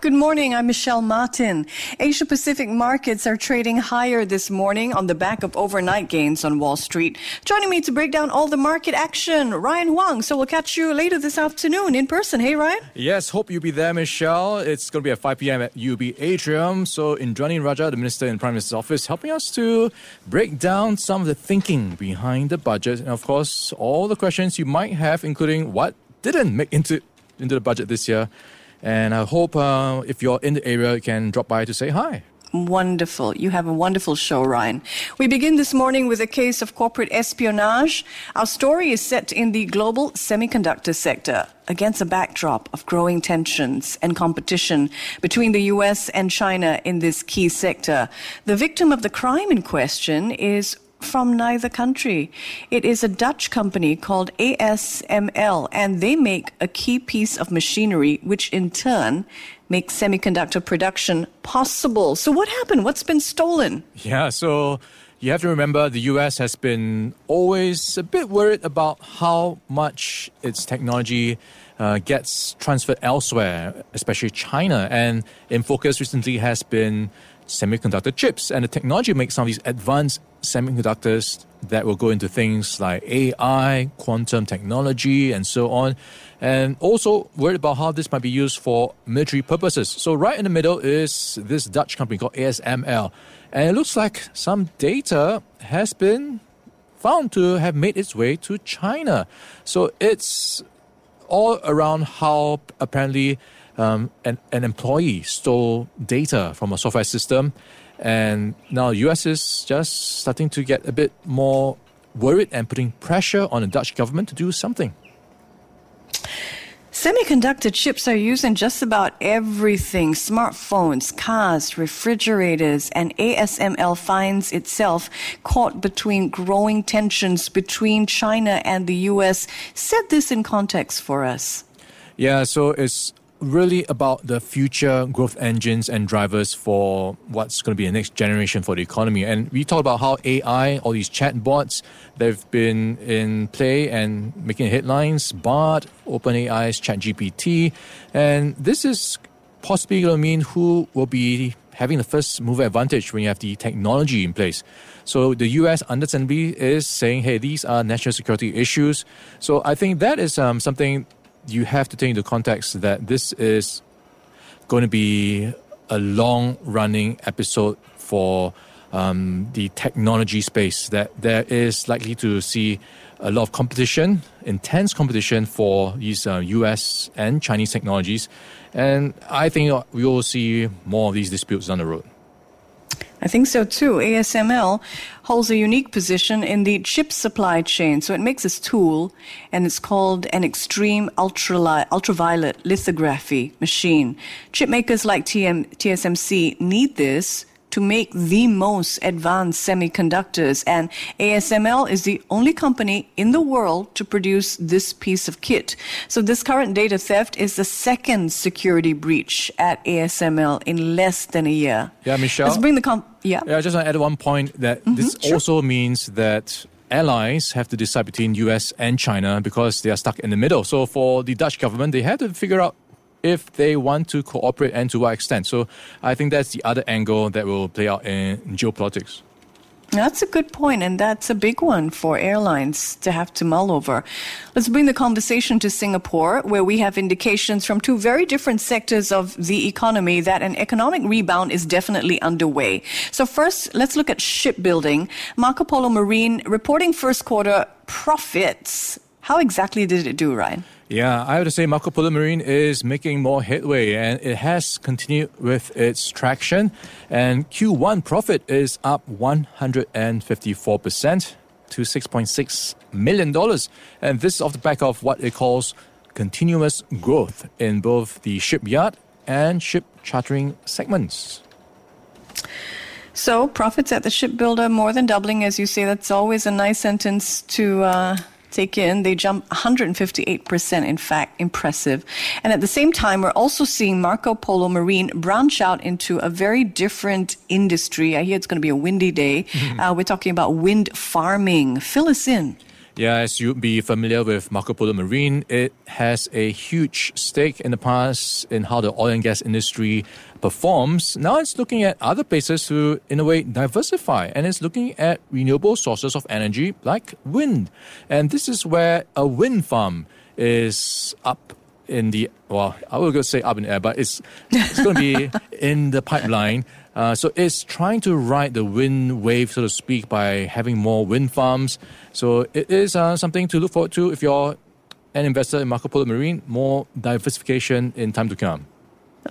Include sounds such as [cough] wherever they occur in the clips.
Good morning. I'm Michelle Martin. Asia Pacific markets are trading higher this morning on the back of overnight gains on Wall Street. Joining me to break down all the market action, Ryan Huang. So we'll catch you later this afternoon in person. Hey, Ryan? Yes, hope you'll be there, Michelle. It's going to be at 5 p.m. at UB Atrium. So Indranee Rajah, the Minister in Prime Minister's office, helping us to break down some of the thinking behind the budget. And of course, all the questions you might have, including what didn't make into, into the budget this year and I hope uh, if you're in the area, you can drop by to say hi. Wonderful. You have a wonderful show, Ryan. We begin this morning with a case of corporate espionage. Our story is set in the global semiconductor sector against a backdrop of growing tensions and competition between the US and China in this key sector. The victim of the crime in question is from neither country. It is a Dutch company called ASML, and they make a key piece of machinery, which in turn makes semiconductor production possible. So, what happened? What's been stolen? Yeah, so you have to remember the US has been always a bit worried about how much its technology. Uh, gets transferred elsewhere, especially China. And in focus recently has been semiconductor chips. And the technology makes some of these advanced semiconductors that will go into things like AI, quantum technology, and so on. And also worried about how this might be used for military purposes. So, right in the middle is this Dutch company called ASML. And it looks like some data has been found to have made its way to China. So, it's all around how apparently um, an, an employee stole data from a software system. And now US is just starting to get a bit more worried and putting pressure on the Dutch government to do something. Semiconductor chips are used in just about everything smartphones, cars, refrigerators, and ASML finds itself caught between growing tensions between China and the US. Set this in context for us. Yeah, so it's really about the future growth engines and drivers for what's going to be the next generation for the economy. And we talk about how AI, all these chatbots, they've been in play and making headlines. Bard, OpenAI's ChatGPT, and this is possibly going to mean who will be having the first mover advantage when you have the technology in place. So the U.S. understandably is saying, "Hey, these are national security issues." So I think that is um, something you have to take into context that this is going to be a long running episode for um, the technology space, that there is likely to see a lot of competition, intense competition for these uh, US and Chinese technologies. And I think we will see more of these disputes down the road. I think so too. ASML holds a unique position in the chip supply chain. So it makes this tool, and it's called an extreme ultraviolet lithography machine. Chip makers like TM, TSMC need this to make the most advanced semiconductors. And ASML is the only company in the world to produce this piece of kit. So this current data theft is the second security breach at ASML in less than a year. Yeah, Michelle. Let's bring the com- yeah. Yeah, I just want to add one point that mm-hmm, this sure. also means that allies have to decide between US and China because they are stuck in the middle. So for the Dutch government, they have to figure out if they want to cooperate and to what extent. So I think that's the other angle that will play out in geopolitics. That's a good point, and that's a big one for airlines to have to mull over. Let's bring the conversation to Singapore, where we have indications from two very different sectors of the economy that an economic rebound is definitely underway. So, first, let's look at shipbuilding. Marco Polo Marine reporting first quarter profits. How exactly did it do, Ryan? Yeah, I have to say Marco Polo Marine is making more headway and it has continued with its traction. And Q1 profit is up 154% to $6.6 million. And this is off the back of what it calls continuous growth in both the shipyard and ship chartering segments. So, profits at the shipbuilder more than doubling, as you say. That's always a nice sentence to. Uh take in. They jump 158%, in fact, impressive. And at the same time, we're also seeing Marco Polo Marine branch out into a very different industry. I hear it's going to be a windy day. Uh, we're talking about wind farming. Fill us in. Yeah, as you'd be familiar with Marco Polo Marine, it has a huge stake in the past in how the oil and gas industry performs. Now it's looking at other places to, in a way, diversify, and it's looking at renewable sources of energy like wind. And this is where a wind farm is up in the well, I will go say up in the air, but it's it's going to be [laughs] in the pipeline. Uh, so it's trying to ride the wind wave, so to speak, by having more wind farms. So it is uh, something to look forward to if you're an investor in Marco Polo Marine. More diversification in time to come.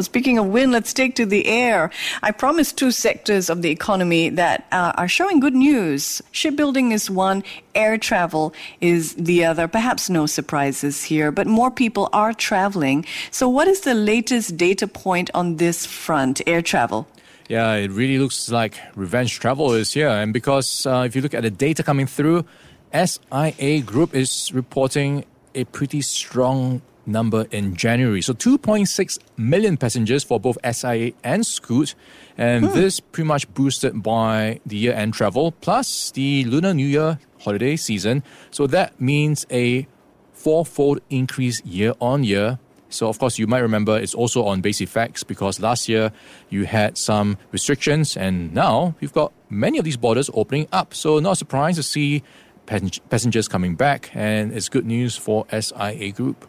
Speaking of wind, let's take to the air. I promised two sectors of the economy that uh, are showing good news. Shipbuilding is one, air travel is the other. Perhaps no surprises here, but more people are traveling. So, what is the latest data point on this front, air travel? Yeah, it really looks like revenge travel is here. And because uh, if you look at the data coming through, SIA Group is reporting a pretty strong number in January. So 2.6 million passengers for both SIA and Scoot. And hmm. this pretty much boosted by the year end travel plus the Lunar New Year holiday season. So that means a fourfold increase year on year. So, of course, you might remember it's also on base effects because last year you had some restrictions, and now you've got many of these borders opening up. So, not surprised to see passengers coming back, and it's good news for SIA Group.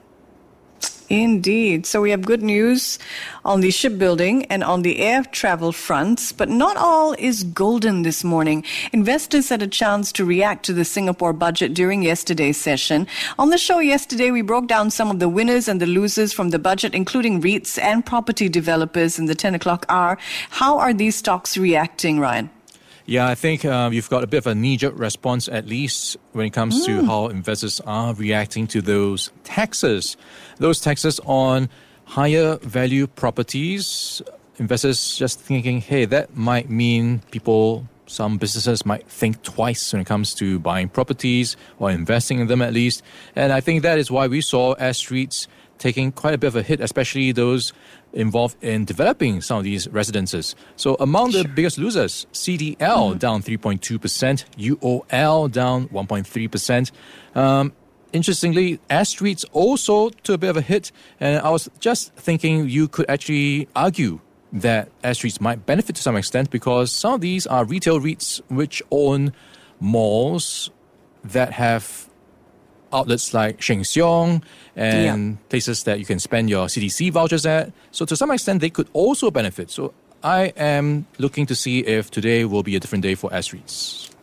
Indeed. So we have good news on the shipbuilding and on the air travel fronts, but not all is golden this morning. Investors had a chance to react to the Singapore budget during yesterday's session. On the show yesterday, we broke down some of the winners and the losers from the budget, including REITs and property developers in the 10 o'clock hour. How are these stocks reacting, Ryan? Yeah, I think uh, you've got a bit of a knee jerk response, at least when it comes mm. to how investors are reacting to those taxes. Those taxes on higher value properties. Investors just thinking, hey, that might mean people, some businesses might think twice when it comes to buying properties or investing in them at least. And I think that is why we saw S-REITs taking quite a bit of a hit, especially those involved in developing some of these residences. So among the biggest losers, CDL mm-hmm. down 3.2%, UOL down 1.3%. Um, interestingly, S-REITs also took a bit of a hit, and I was just thinking you could actually argue that S-REITs might benefit to some extent because some of these are retail REITs which own malls that have outlets like Sheng Siong and yeah. places that you can spend your CDC vouchers at. So to some extent, they could also benefit. So I am looking to see if today will be a different day for S-REITs.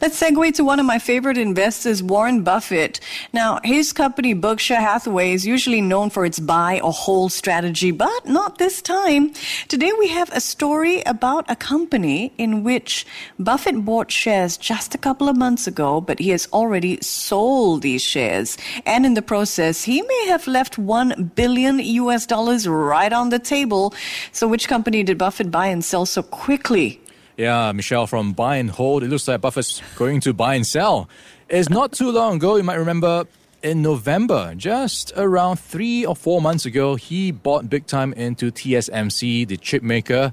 Let's segue to one of my favorite investors, Warren Buffett. Now, his company, Berkshire Hathaway, is usually known for its buy or hold strategy, but not this time. Today, we have a story about a company in which Buffett bought shares just a couple of months ago, but he has already sold these shares. And in the process, he may have left 1 billion US dollars right on the table. So, which company did Buffett buy and sell so quickly? Yeah, Michelle from buy and hold. It looks like Buffett's going to buy and sell. It's not too long ago, you might remember in November, just around three or four months ago, he bought big time into TSMC, the chip maker.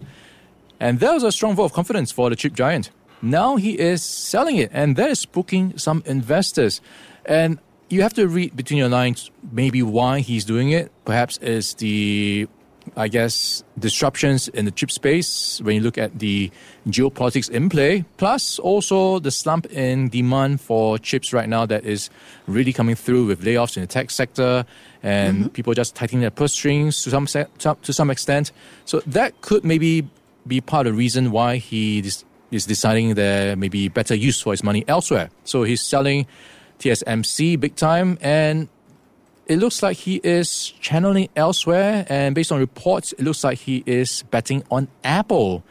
And that was a strong vote of confidence for the chip giant. Now he is selling it, and that is spooking some investors. And you have to read between your lines maybe why he's doing it. Perhaps it's the I guess, disruptions in the chip space when you look at the geopolitics in play, plus also the slump in demand for chips right now that is really coming through with layoffs in the tech sector and mm-hmm. people just tightening their purse strings to some, to some extent. So that could maybe be part of the reason why he is deciding there may be better use for his money elsewhere. So he's selling TSMC big time and it looks like he is channeling elsewhere, and based on reports, it looks like he is betting on Apple.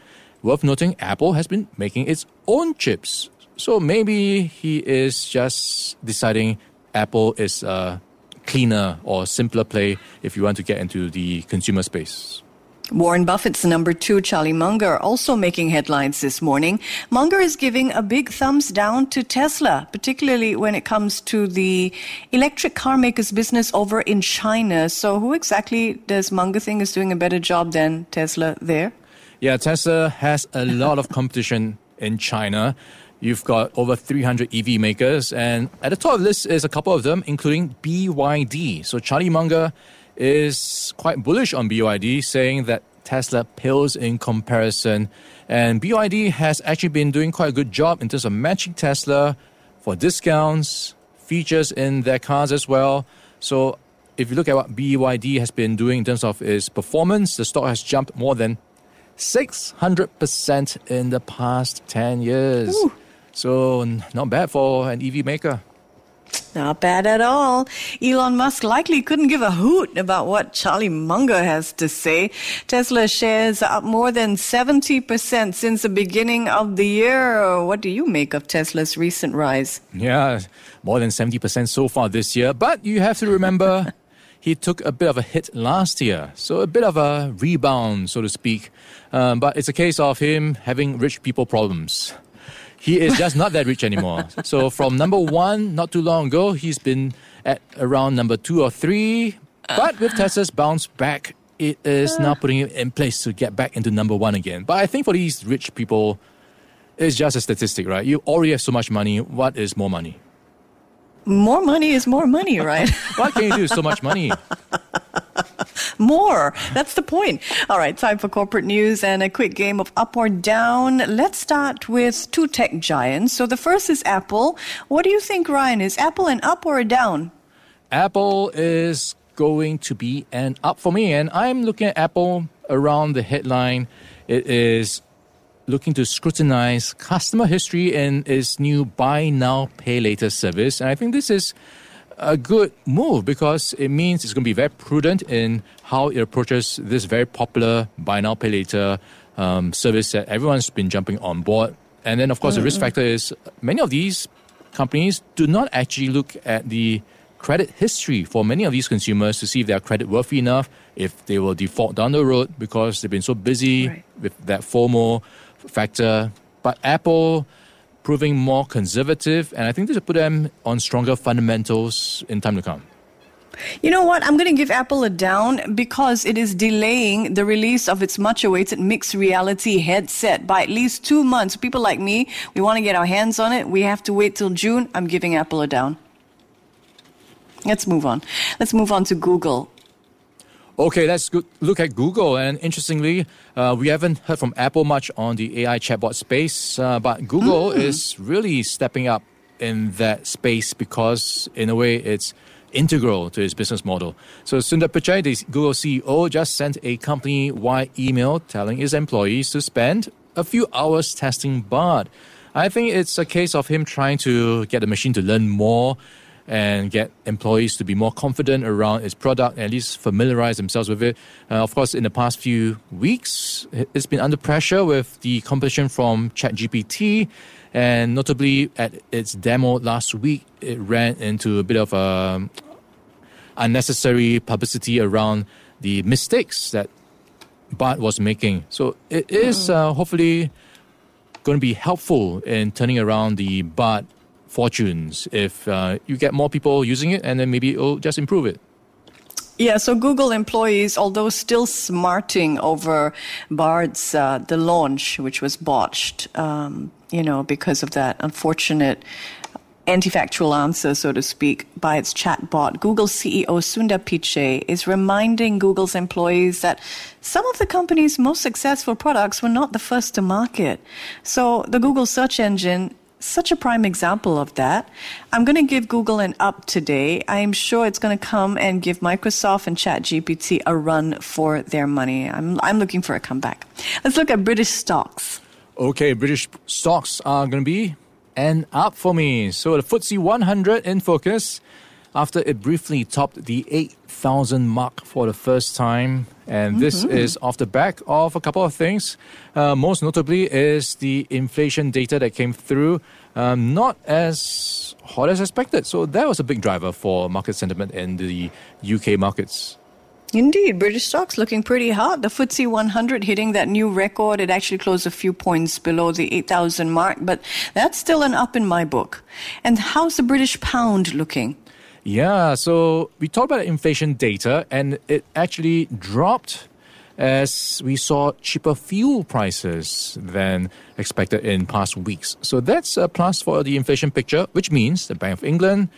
Worth noting, Apple has been making its own chips. So maybe he is just deciding Apple is a cleaner or simpler play if you want to get into the consumer space. Warren Buffett's number two, Charlie Munger, also making headlines this morning. Munger is giving a big thumbs down to Tesla, particularly when it comes to the electric car makers business over in China. So, who exactly does Munger think is doing a better job than Tesla there? Yeah, Tesla has a lot of competition in China. You've got over 300 EV makers, and at the top of the list is a couple of them, including BYD. So, Charlie Munger is quite bullish on BYD, saying that Tesla pales in comparison. And BYD has actually been doing quite a good job in terms of matching Tesla for discounts, features in their cars as well. So if you look at what BYD has been doing in terms of its performance, the stock has jumped more than 600% in the past 10 years. Ooh. So not bad for an EV maker. Not bad at all. Elon Musk likely couldn't give a hoot about what Charlie Munger has to say. Tesla shares are up more than 70% since the beginning of the year. What do you make of Tesla's recent rise? Yeah, more than 70% so far this year. But you have to remember [laughs] he took a bit of a hit last year. So a bit of a rebound, so to speak. Um, but it's a case of him having rich people problems he is just not that rich anymore. So from number one, not too long ago, he's been at around number two or three. But with Tesla's bounce back, it is now putting him in place to get back into number one again. But I think for these rich people, it's just a statistic, right? You already have so much money. What is more money? More money is more money, [laughs] right? what can't you do so much money? [laughs] more. That's the point. All right, time for corporate news and a quick game of up or down. Let's start with two tech giants. So the first is Apple. What do you think, Ryan? Is Apple an up or a down? Apple is going to be an up for me, and I'm looking at Apple around the headline. It is looking to scrutinize customer history in its new buy now, pay later service. And I think this is a good move because it means it's going to be very prudent in how it approaches this very popular buy now, pay later um, service that everyone's been jumping on board. And then, of course, mm-hmm. the risk mm-hmm. factor is many of these companies do not actually look at the credit history for many of these consumers to see if they are credit worthy enough, if they will default down the road because they've been so busy right. with that FOMO factor. But Apple proving more conservative, and I think this will put them on stronger fundamentals in time to come. You know what? I'm going to give Apple a down because it is delaying the release of its much awaited mixed reality headset by at least two months. People like me, we want to get our hands on it. We have to wait till June. I'm giving Apple a down. Let's move on. Let's move on to Google. Okay, let's go- look at Google. And interestingly, uh, we haven't heard from Apple much on the AI chatbot space, uh, but Google mm. is really stepping up in that space because, in a way, it's integral to its business model. So Sundar Pichai, the Google CEO, just sent a company-wide email telling his employees to spend a few hours testing Bard. I think it's a case of him trying to get the machine to learn more and get employees to be more confident around its product, at least familiarize themselves with it. Uh, of course, in the past few weeks, it's been under pressure with the competition from ChatGPT, and notably at its demo last week, it ran into a bit of um, unnecessary publicity around the mistakes that Bard was making. So it is uh, hopefully going to be helpful in turning around the Bard fortunes if uh, you get more people using it and then maybe it'll just improve it. Yeah, so Google employees, although still smarting over Bard's uh, the launch, which was botched, um, you know, because of that unfortunate anti-factual answer, so to speak, by its chatbot. Google CEO Sundar Pichai is reminding Google's employees that some of the company's most successful products were not the first to market. So the Google search engine such a prime example of that. I'm going to give Google an up today. I'm sure it's going to come and give Microsoft and ChatGPT a run for their money. I'm, I'm looking for a comeback. Let's look at British stocks. Okay, British stocks are going to be an up for me. So the FTSE 100 in focus after it briefly topped the 8,000 mark for the first time. And mm-hmm. this is off the back of a couple of things. Uh, most notably is the inflation data that came through, um, not as hot as expected. So that was a big driver for market sentiment in the UK markets. Indeed, British stocks looking pretty hot. The FTSE 100 hitting that new record. It actually closed a few points below the 8,000 mark, but that's still an up in my book. And how's the British pound looking? Yeah, so we talked about inflation data, and it actually dropped as we saw cheaper fuel prices than expected in past weeks. So that's a plus for the inflation picture, which means the Bank of England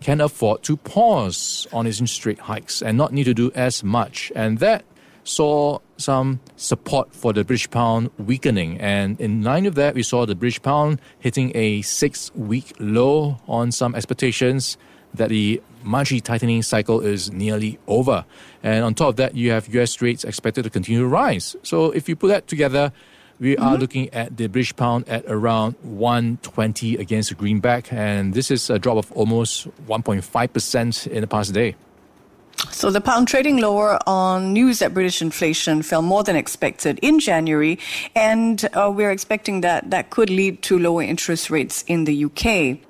can afford to pause on its interest rate hikes and not need to do as much. And that saw some support for the British pound weakening. And in line with that, we saw the British pound hitting a six week low on some expectations that the monetary tightening cycle is nearly over. And on top of that, you have US rates expected to continue to rise. So if you put that together, we mm-hmm. are looking at the British pound at around 120 against the greenback, and this is a drop of almost 1.5% in the past day. So the pound trading lower on news that British inflation fell more than expected in January, and uh, we're expecting that that could lead to lower interest rates in the UK.